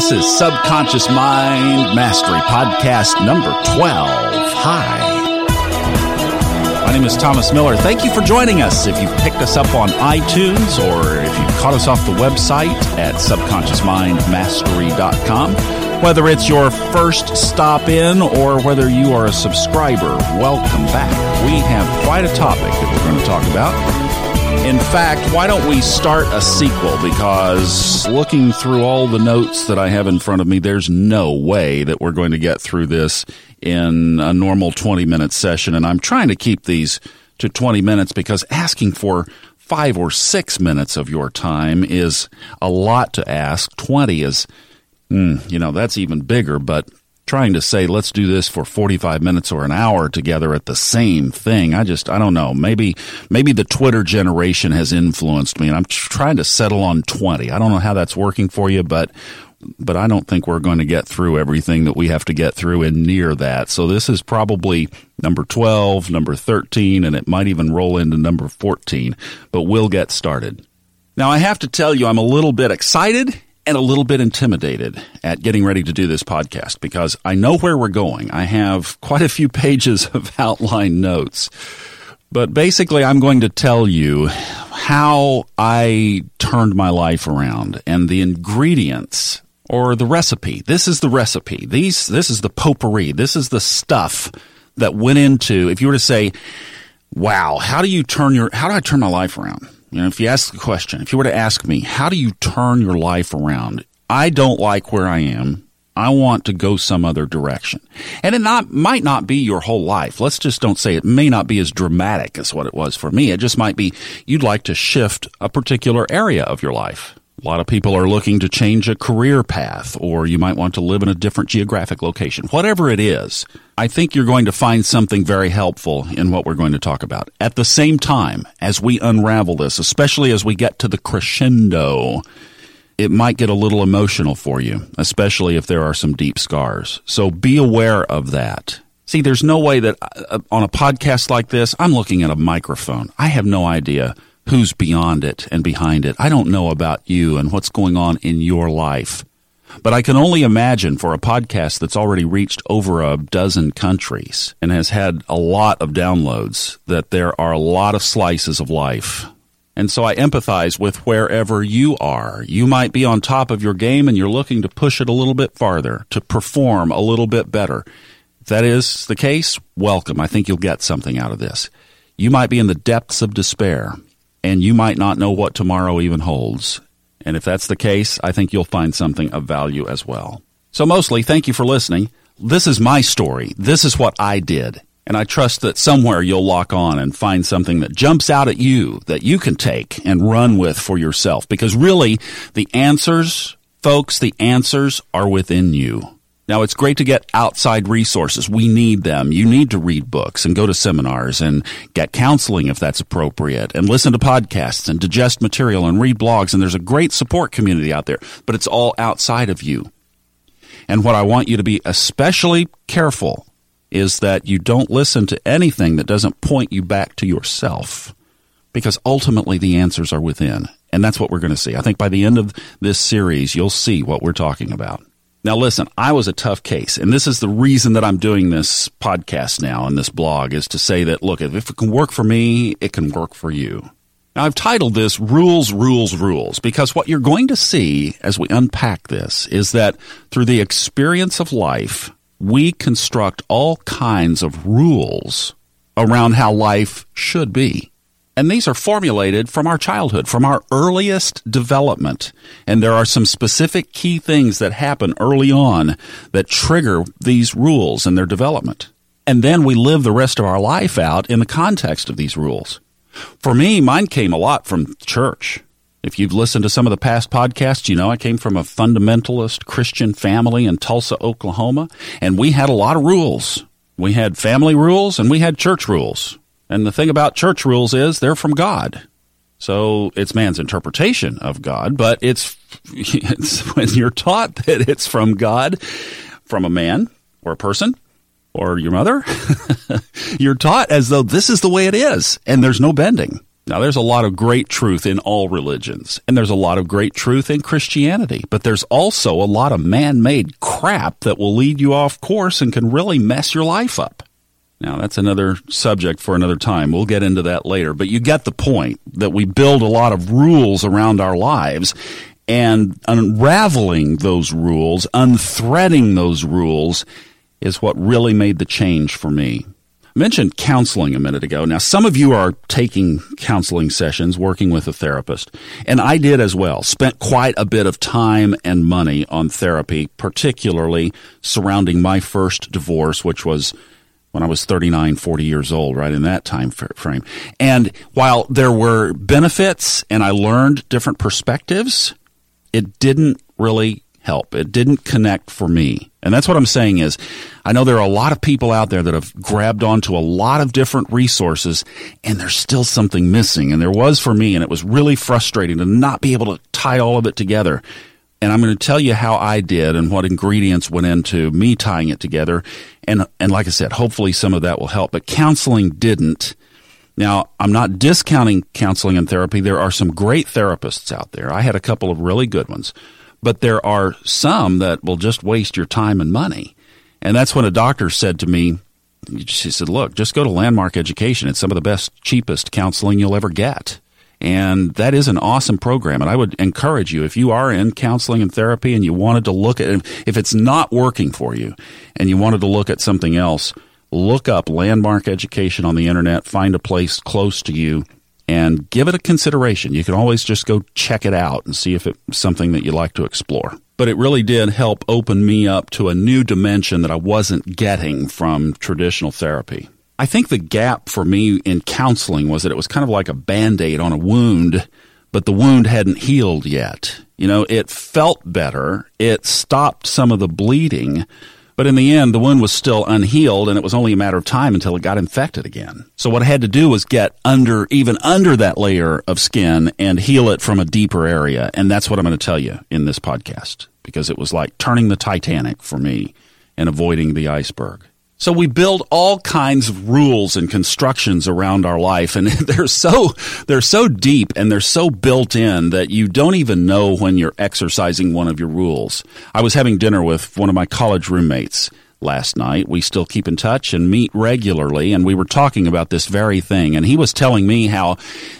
This is Subconscious Mind Mastery Podcast number 12. Hi. My name is Thomas Miller. Thank you for joining us. If you've picked us up on iTunes or if you've caught us off the website at subconsciousmindmastery.com, whether it's your first stop in or whether you are a subscriber, welcome back. We have quite a topic that we're going to talk about. In fact, why don't we start a sequel? Because looking through all the notes that I have in front of me, there's no way that we're going to get through this in a normal 20 minute session. And I'm trying to keep these to 20 minutes because asking for five or six minutes of your time is a lot to ask. 20 is, mm, you know, that's even bigger, but trying to say let's do this for 45 minutes or an hour together at the same thing. I just i don't know. Maybe maybe the twitter generation has influenced me and i'm trying to settle on 20 i don't know how that's working for you but but i don't think we're going to get through everything that we have to get through and near that. So this is probably number 12 number 13 and it might even roll into number 14 but we'll get started. Now i have to tell you i'm a little bit excited and a little bit intimidated at getting ready to do this podcast because I know where we're going. I have quite a few pages of outline notes. But basically, I'm going to tell you how I turned my life around and the ingredients or the recipe. This is the recipe. These, this is the potpourri. This is the stuff that went into, if you were to say, wow, how do you turn your, how do I turn my life around? You know, if you ask the question, if you were to ask me, how do you turn your life around? I don't like where I am. I want to go some other direction. And it not, might not be your whole life. Let's just don't say it may not be as dramatic as what it was for me. It just might be you'd like to shift a particular area of your life. A lot of people are looking to change a career path, or you might want to live in a different geographic location. Whatever it is, I think you're going to find something very helpful in what we're going to talk about. At the same time, as we unravel this, especially as we get to the crescendo, it might get a little emotional for you, especially if there are some deep scars. So be aware of that. See, there's no way that uh, on a podcast like this, I'm looking at a microphone. I have no idea who's beyond it and behind it. I don't know about you and what's going on in your life. But I can only imagine for a podcast that's already reached over a dozen countries and has had a lot of downloads that there are a lot of slices of life. And so I empathize with wherever you are. You might be on top of your game and you're looking to push it a little bit farther, to perform a little bit better. If that is the case, welcome. I think you'll get something out of this. You might be in the depths of despair and you might not know what tomorrow even holds. And if that's the case, I think you'll find something of value as well. So mostly, thank you for listening. This is my story. This is what I did. And I trust that somewhere you'll lock on and find something that jumps out at you that you can take and run with for yourself. Because really, the answers, folks, the answers are within you. Now, it's great to get outside resources. We need them. You need to read books and go to seminars and get counseling if that's appropriate and listen to podcasts and digest material and read blogs. And there's a great support community out there, but it's all outside of you. And what I want you to be especially careful is that you don't listen to anything that doesn't point you back to yourself because ultimately the answers are within. And that's what we're going to see. I think by the end of this series, you'll see what we're talking about. Now, listen, I was a tough case, and this is the reason that I'm doing this podcast now and this blog is to say that, look, if it can work for me, it can work for you. Now, I've titled this Rules, Rules, Rules because what you're going to see as we unpack this is that through the experience of life, we construct all kinds of rules around how life should be. And these are formulated from our childhood, from our earliest development. And there are some specific key things that happen early on that trigger these rules and their development. And then we live the rest of our life out in the context of these rules. For me, mine came a lot from church. If you've listened to some of the past podcasts, you know I came from a fundamentalist Christian family in Tulsa, Oklahoma, and we had a lot of rules. We had family rules and we had church rules. And the thing about church rules is they're from God. So it's man's interpretation of God, but it's, it's when you're taught that it's from God, from a man or a person or your mother, you're taught as though this is the way it is and there's no bending. Now, there's a lot of great truth in all religions, and there's a lot of great truth in Christianity, but there's also a lot of man made crap that will lead you off course and can really mess your life up. Now, that's another subject for another time. We'll get into that later, but you get the point that we build a lot of rules around our lives and unraveling those rules, unthreading those rules is what really made the change for me. I mentioned counseling a minute ago. Now, some of you are taking counseling sessions, working with a therapist, and I did as well. Spent quite a bit of time and money on therapy, particularly surrounding my first divorce, which was when I was 39, 40 years old, right in that time frame. And while there were benefits and I learned different perspectives, it didn't really help. It didn't connect for me. And that's what I'm saying is I know there are a lot of people out there that have grabbed onto a lot of different resources and there's still something missing. And there was for me and it was really frustrating to not be able to tie all of it together. And I'm going to tell you how I did and what ingredients went into me tying it together. And, and like I said, hopefully some of that will help, but counseling didn't. Now, I'm not discounting counseling and therapy. There are some great therapists out there. I had a couple of really good ones, but there are some that will just waste your time and money. And that's when a doctor said to me, she said, look, just go to Landmark Education. It's some of the best, cheapest counseling you'll ever get. And that is an awesome program. And I would encourage you, if you are in counseling and therapy and you wanted to look at, if it's not working for you and you wanted to look at something else, look up Landmark Education on the internet, find a place close to you and give it a consideration. You can always just go check it out and see if it's something that you'd like to explore. But it really did help open me up to a new dimension that I wasn't getting from traditional therapy. I think the gap for me in counseling was that it was kind of like a band aid on a wound, but the wound hadn't healed yet. You know, it felt better. It stopped some of the bleeding. But in the end, the wound was still unhealed and it was only a matter of time until it got infected again. So what I had to do was get under, even under that layer of skin and heal it from a deeper area. And that's what I'm going to tell you in this podcast because it was like turning the Titanic for me and avoiding the iceberg. So we build all kinds of rules and constructions around our life and they're so they're so deep and they're so built in that you don't even know when you're exercising one of your rules. I was having dinner with one of my college roommates last night. We still keep in touch and meet regularly and we were talking about this very thing and he was telling me how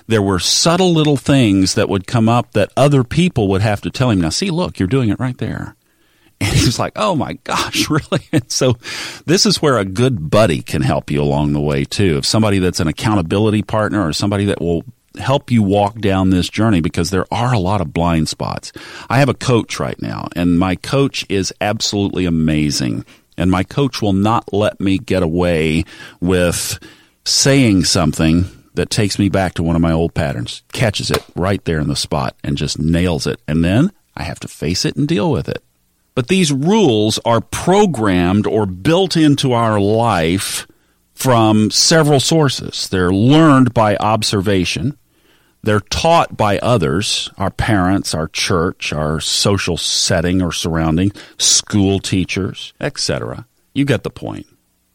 there were subtle little things that would come up that other people would have to tell him, "Now see, look, you're doing it right there." And he was like, oh my gosh, really? And so this is where a good buddy can help you along the way too. If somebody that's an accountability partner or somebody that will help you walk down this journey because there are a lot of blind spots. I have a coach right now and my coach is absolutely amazing. And my coach will not let me get away with saying something that takes me back to one of my old patterns, catches it right there in the spot and just nails it. And then I have to face it and deal with it. But these rules are programmed or built into our life from several sources. They're learned by observation. They're taught by others, our parents, our church, our social setting or surrounding, school teachers, etc. You get the point.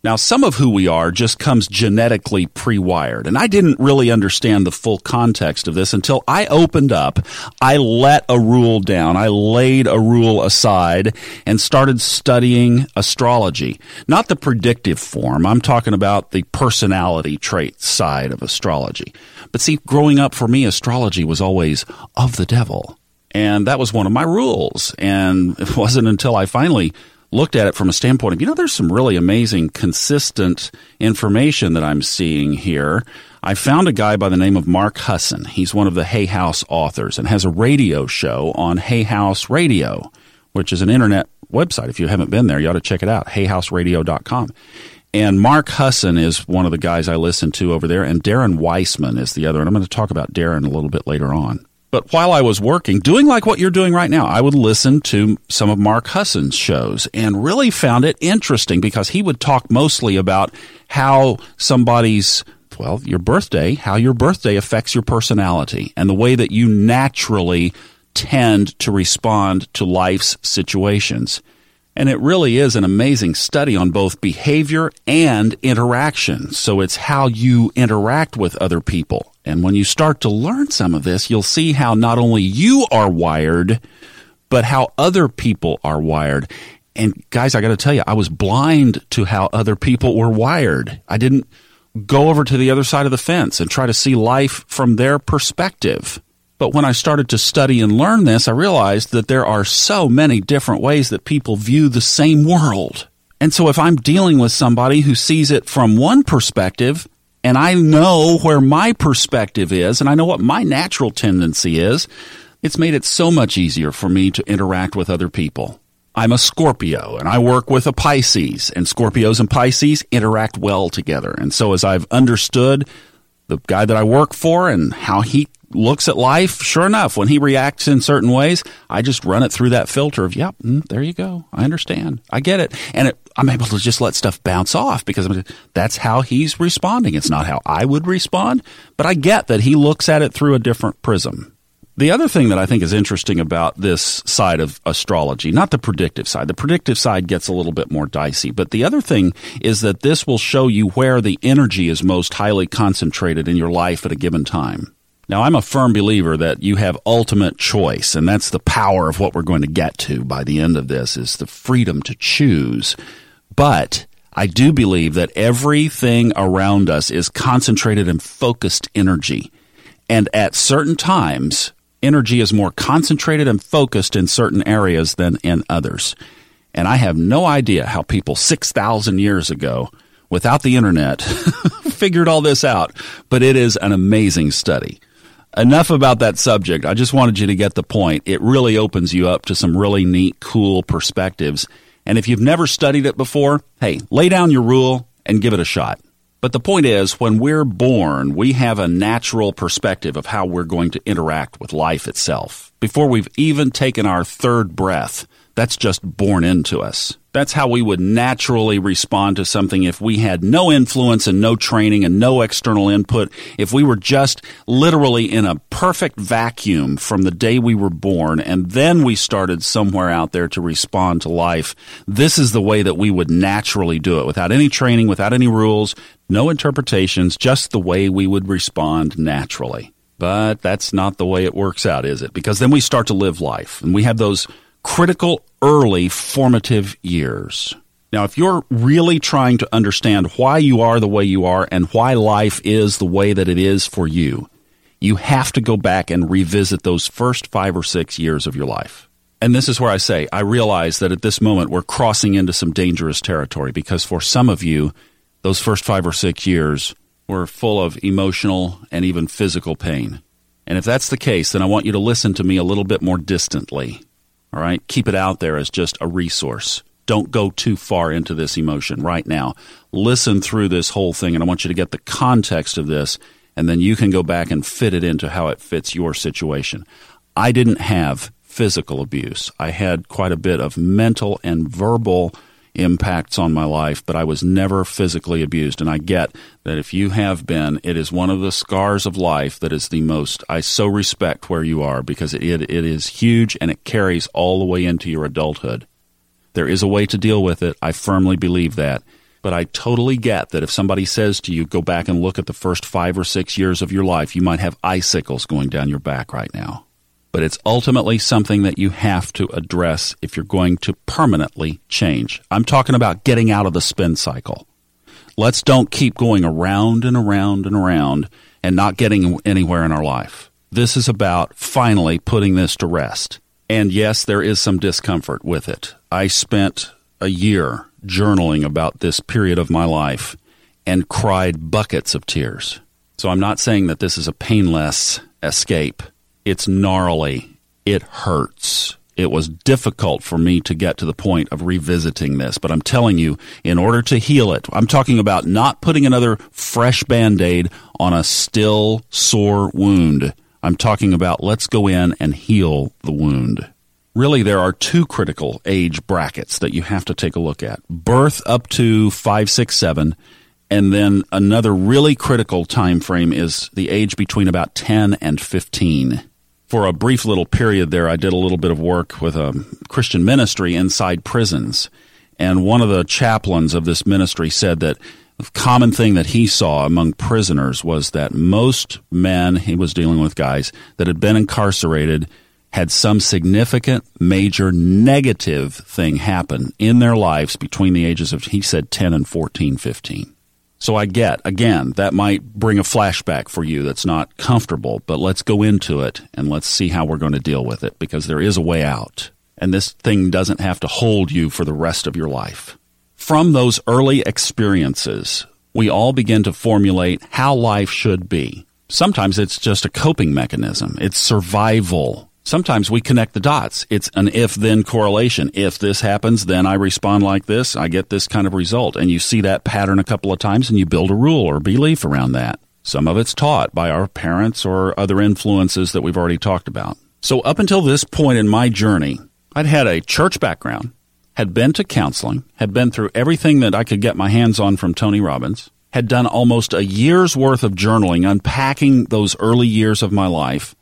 Now, some of who we are just comes genetically pre wired. And I didn't really understand the full context of this until I opened up. I let a rule down. I laid a rule aside and started studying astrology. Not the predictive form. I'm talking about the personality trait side of astrology. But see, growing up for me, astrology was always of the devil. And that was one of my rules. And it wasn't until I finally looked at it from a standpoint of, you know, there's some really amazing, consistent information that I'm seeing here. I found a guy by the name of Mark Husson. He's one of the Hay House authors and has a radio show on Hay House Radio, which is an internet website. If you haven't been there, you ought to check it out, hayhouseradio.com. And Mark Husson is one of the guys I listen to over there, and Darren Weissman is the other. And I'm going to talk about Darren a little bit later on. But while I was working, doing like what you're doing right now, I would listen to some of Mark Husson's shows and really found it interesting because he would talk mostly about how somebody's well, your birthday, how your birthday affects your personality and the way that you naturally tend to respond to life's situations. And it really is an amazing study on both behavior and interaction. So it's how you interact with other people And when you start to learn some of this, you'll see how not only you are wired, but how other people are wired. And guys, I got to tell you, I was blind to how other people were wired. I didn't go over to the other side of the fence and try to see life from their perspective. But when I started to study and learn this, I realized that there are so many different ways that people view the same world. And so if I'm dealing with somebody who sees it from one perspective, and I know where my perspective is, and I know what my natural tendency is, it's made it so much easier for me to interact with other people. I'm a Scorpio and I work with a Pisces, and Scorpios and Pisces interact well together. And so, as I've understood the guy that I work for and how he looks at life, sure enough, when he reacts in certain ways, I just run it through that filter of, yep, mm, there you go. I understand. I get it. And it, I'm able to just let stuff bounce off because that's how he's responding. It's not how I would respond, but I get that he looks at it through a different prism. The other thing that I think is interesting about this side of astrology, not the predictive side, the predictive side gets a little bit more dicey, but the other thing is that this will show you where the energy is most highly concentrated in your life at a given time. Now, I'm a firm believer that you have ultimate choice, and that's the power of what we're going to get to by the end of this is the freedom to choose. But I do believe that everything around us is concentrated and focused energy. And at certain times, energy is more concentrated and focused in certain areas than in others. And I have no idea how people 6,000 years ago, without the internet, figured all this out, but it is an amazing study. Enough about that subject. I just wanted you to get the point. It really opens you up to some really neat, cool perspectives. And if you've never studied it before, hey, lay down your rule and give it a shot. But the point is, when we're born, we have a natural perspective of how we're going to interact with life itself. Before we've even taken our third breath, that's just born into us. That's how we would naturally respond to something if we had no influence and no training and no external input. If we were just literally in a perfect vacuum from the day we were born and then we started somewhere out there to respond to life, this is the way that we would naturally do it without any training, without any rules, no interpretations, just the way we would respond naturally. But that's not the way it works out, is it? Because then we start to live life and we have those critical early formative years. Now, if you're really trying to understand why you are the way you are and why life is the way that it is for you, you have to go back and revisit those first five or six years of your life. And this is where I say, I realize that at this moment we're crossing into some dangerous territory because for some of you, those first five or six years were full of emotional and even physical pain. And if that's the case, then I want you to listen to me a little bit more distantly all right. Keep it out there as just a resource. Don't go too far into this emotion right now. Listen through this whole thing, and I want you to get the context of this, and then you can go back and fit it into how it fits your situation. I didn't have physical abuse. I had quite a bit of mental and verbal impacts on my life, but I was never physically abused. And I get that if you have been, it is one of the scars of life that is the most, I so respect where you are because it, it is huge and it carries all the way into your adulthood. There is a way to deal with it. I firmly believe that. But I totally get that if somebody says to you, go back and look at the first five or six years of your life, you might have icicles going down your back right now but it's ultimately something that you have to address if you're going to permanently change. I'm talking about getting out of the spin cycle. Let's don't keep going around and around and around and not getting anywhere in our life. This is about finally putting this to rest. And yes, there is some discomfort with it. I spent a year journaling about this period of my life and cried buckets of tears. So I'm not saying that this is a painless escape. It's gnarly. It hurts. It was difficult for me to get to the point of revisiting this, but I'm telling you, in order to heal it, I'm talking about not putting another fresh band aid on a still sore wound. I'm talking about let's go in and heal the wound. Really, there are two critical age brackets that you have to take a look at birth up to five, six, seven, and then another really critical time frame is the age between about 10 and 15 for a brief little period there, I did a little bit of work with a Christian ministry inside prisons. And one of the chaplains of this ministry said that the common thing that he saw among prisoners was that most men, he was dealing with guys that had been incarcerated, had some significant, major negative thing happen in their lives between the ages of, he said, 10 and 14, 15. So I get, again, that might bring a flashback for you that's not comfortable, but let's go into it and let's see how we're going to deal with it because there is a way out. And this thing doesn't have to hold you for the rest of your life. From those early experiences, we all begin to formulate how life should be. Sometimes it's just a coping mechanism. It's survival. Sometimes we connect the dots. It's an if then correlation. If this happens, then I respond like this. I get this kind of result. And you see that pattern a couple of times and you build a rule or belief around that. Some of it's taught by our parents or other influences that we've already talked about. So up until this point in my journey, I'd had a church background, had been to counseling, had been through everything that I could get my hands on from Tony Robbins, had done almost a year's worth of journaling, unpacking those early years of my life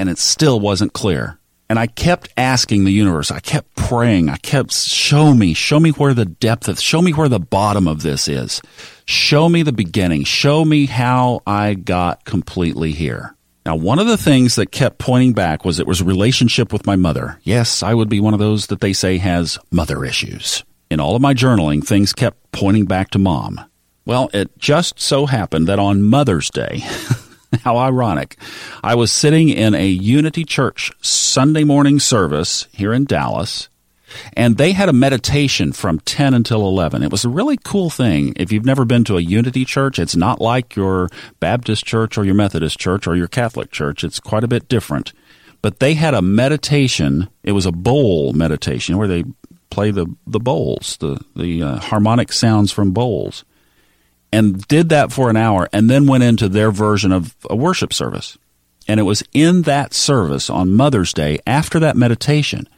and it still wasn't clear. And I kept asking the universe, I kept praying, I kept, show me, show me where the depth of, show me where the bottom of this is. Show me the beginning. Show me how I got completely here. Now, one of the things that kept pointing back was it was relationship with my mother. Yes, I would be one of those that they say has mother issues. In all of my journaling, things kept pointing back to mom. Well, it just so happened that on Mother's Day, How ironic. I was sitting in a Unity Church Sunday morning service here in Dallas, and they had a meditation from 10 until 11. It was a really cool thing. If you've never been to a Unity Church, it's not like your Baptist church or your Methodist church or your Catholic church. It's quite a bit different. But they had a meditation. It was a bowl meditation where they play the, the bowls, the, the uh, harmonic sounds from bowls and did that for an hour and then went into their version of a worship service. And it was in that service on Mother's Day after that meditation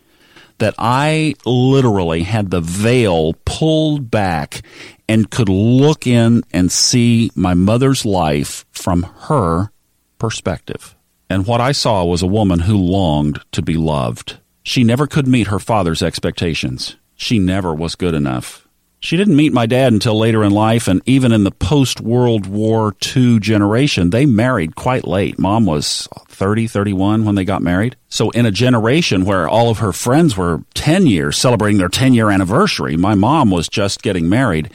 that I literally had the veil pulled back and could look in and see my mother's life from her perspective. And what I saw was a woman who longed to be loved. She never could meet her father's expectations. She never was good enough. She didn't meet my dad until later in life, and even in the post World War II generation, they married quite late. Mom was 30, 31 when they got married. So, in a generation where all of her friends were 10 years celebrating their 10 year anniversary, my mom was just getting married,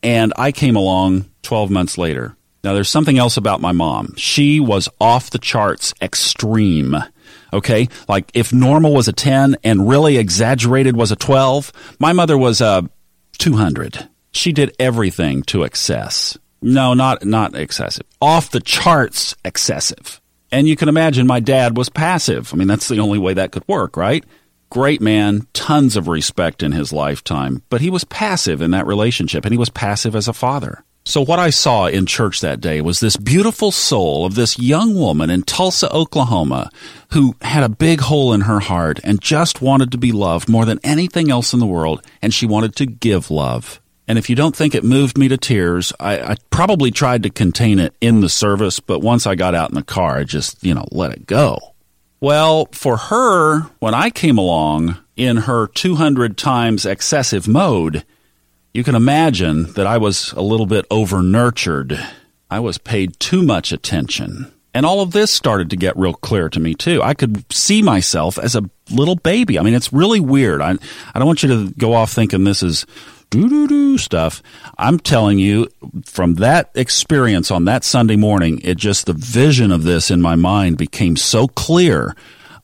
and I came along 12 months later. Now, there's something else about my mom. She was off the charts extreme. Okay. Like if normal was a 10 and really exaggerated was a 12, my mother was a 200. She did everything to excess. No, not not excessive. Off the charts excessive. And you can imagine my dad was passive. I mean, that's the only way that could work, right? Great man, tons of respect in his lifetime, but he was passive in that relationship and he was passive as a father. So what I saw in church that day was this beautiful soul of this young woman in Tulsa, Oklahoma, who had a big hole in her heart and just wanted to be loved more than anything else in the world, and she wanted to give love. And if you don't think it moved me to tears, I, I, probably tried to contain it in the service, but once I got out in the car, I just, you know, let it go. Well, for her, when I came along in her 200 times excessive mode, you can imagine that I was a little bit over nurtured. I was paid too much attention. And all of this started to get real clear to me too. I could see myself as a little baby. I mean, it's really weird. I, I don't want you to go off thinking this is doo doo doo stuff. I'm telling you from that experience on that Sunday morning, it just, the vision of this in my mind became so clear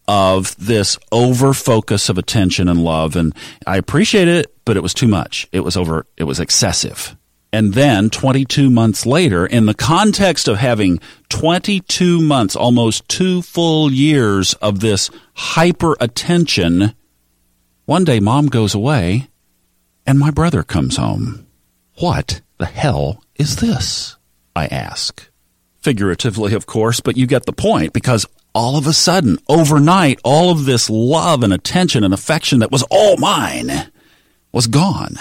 of this over focus of attention and love. And I appreciate it, but it was too much. It was over, it was excessive. And then 22 months later, in the context of having 22 months, almost two full years of this hyper attention, one day mom goes away and my brother comes home. What the hell is this? I ask. Figuratively, of course, but you get the point because all of a sudden, overnight, all of this love and attention and affection that was all mine was gone,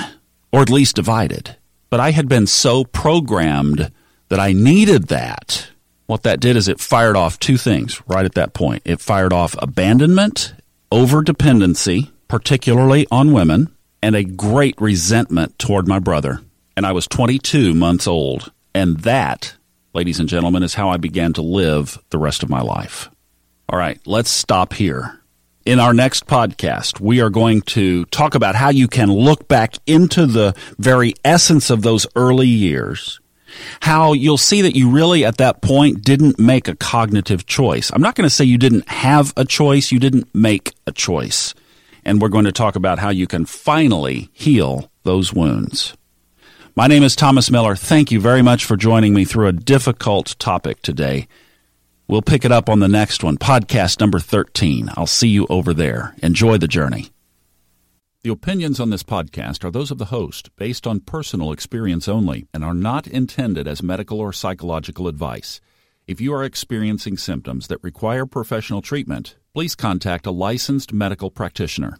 or at least divided. But I had been so programmed that I needed that. What that did is it fired off two things right at that point. It fired off abandonment, over dependency, particularly on women, and a great resentment toward my brother. and I was 22 months old. And that, ladies and gentlemen, is how I began to live the rest of my life. All right, let's stop here. In our next podcast, we are going to talk about how you can look back into the very essence of those early years. How you'll see that you really at that point didn't make a cognitive choice. I'm not going to say you didn't have a choice, you didn't make a choice. And we're going to talk about how you can finally heal those wounds. My name is Thomas Miller. Thank you very much for joining me through a difficult topic today. We'll pick it up on the next one, podcast number 13. I'll see you over there. Enjoy the journey. The opinions on this podcast are those of the host, based on personal experience only, and are not intended as medical or psychological advice. If you are experiencing symptoms that require professional treatment, please contact a licensed medical practitioner.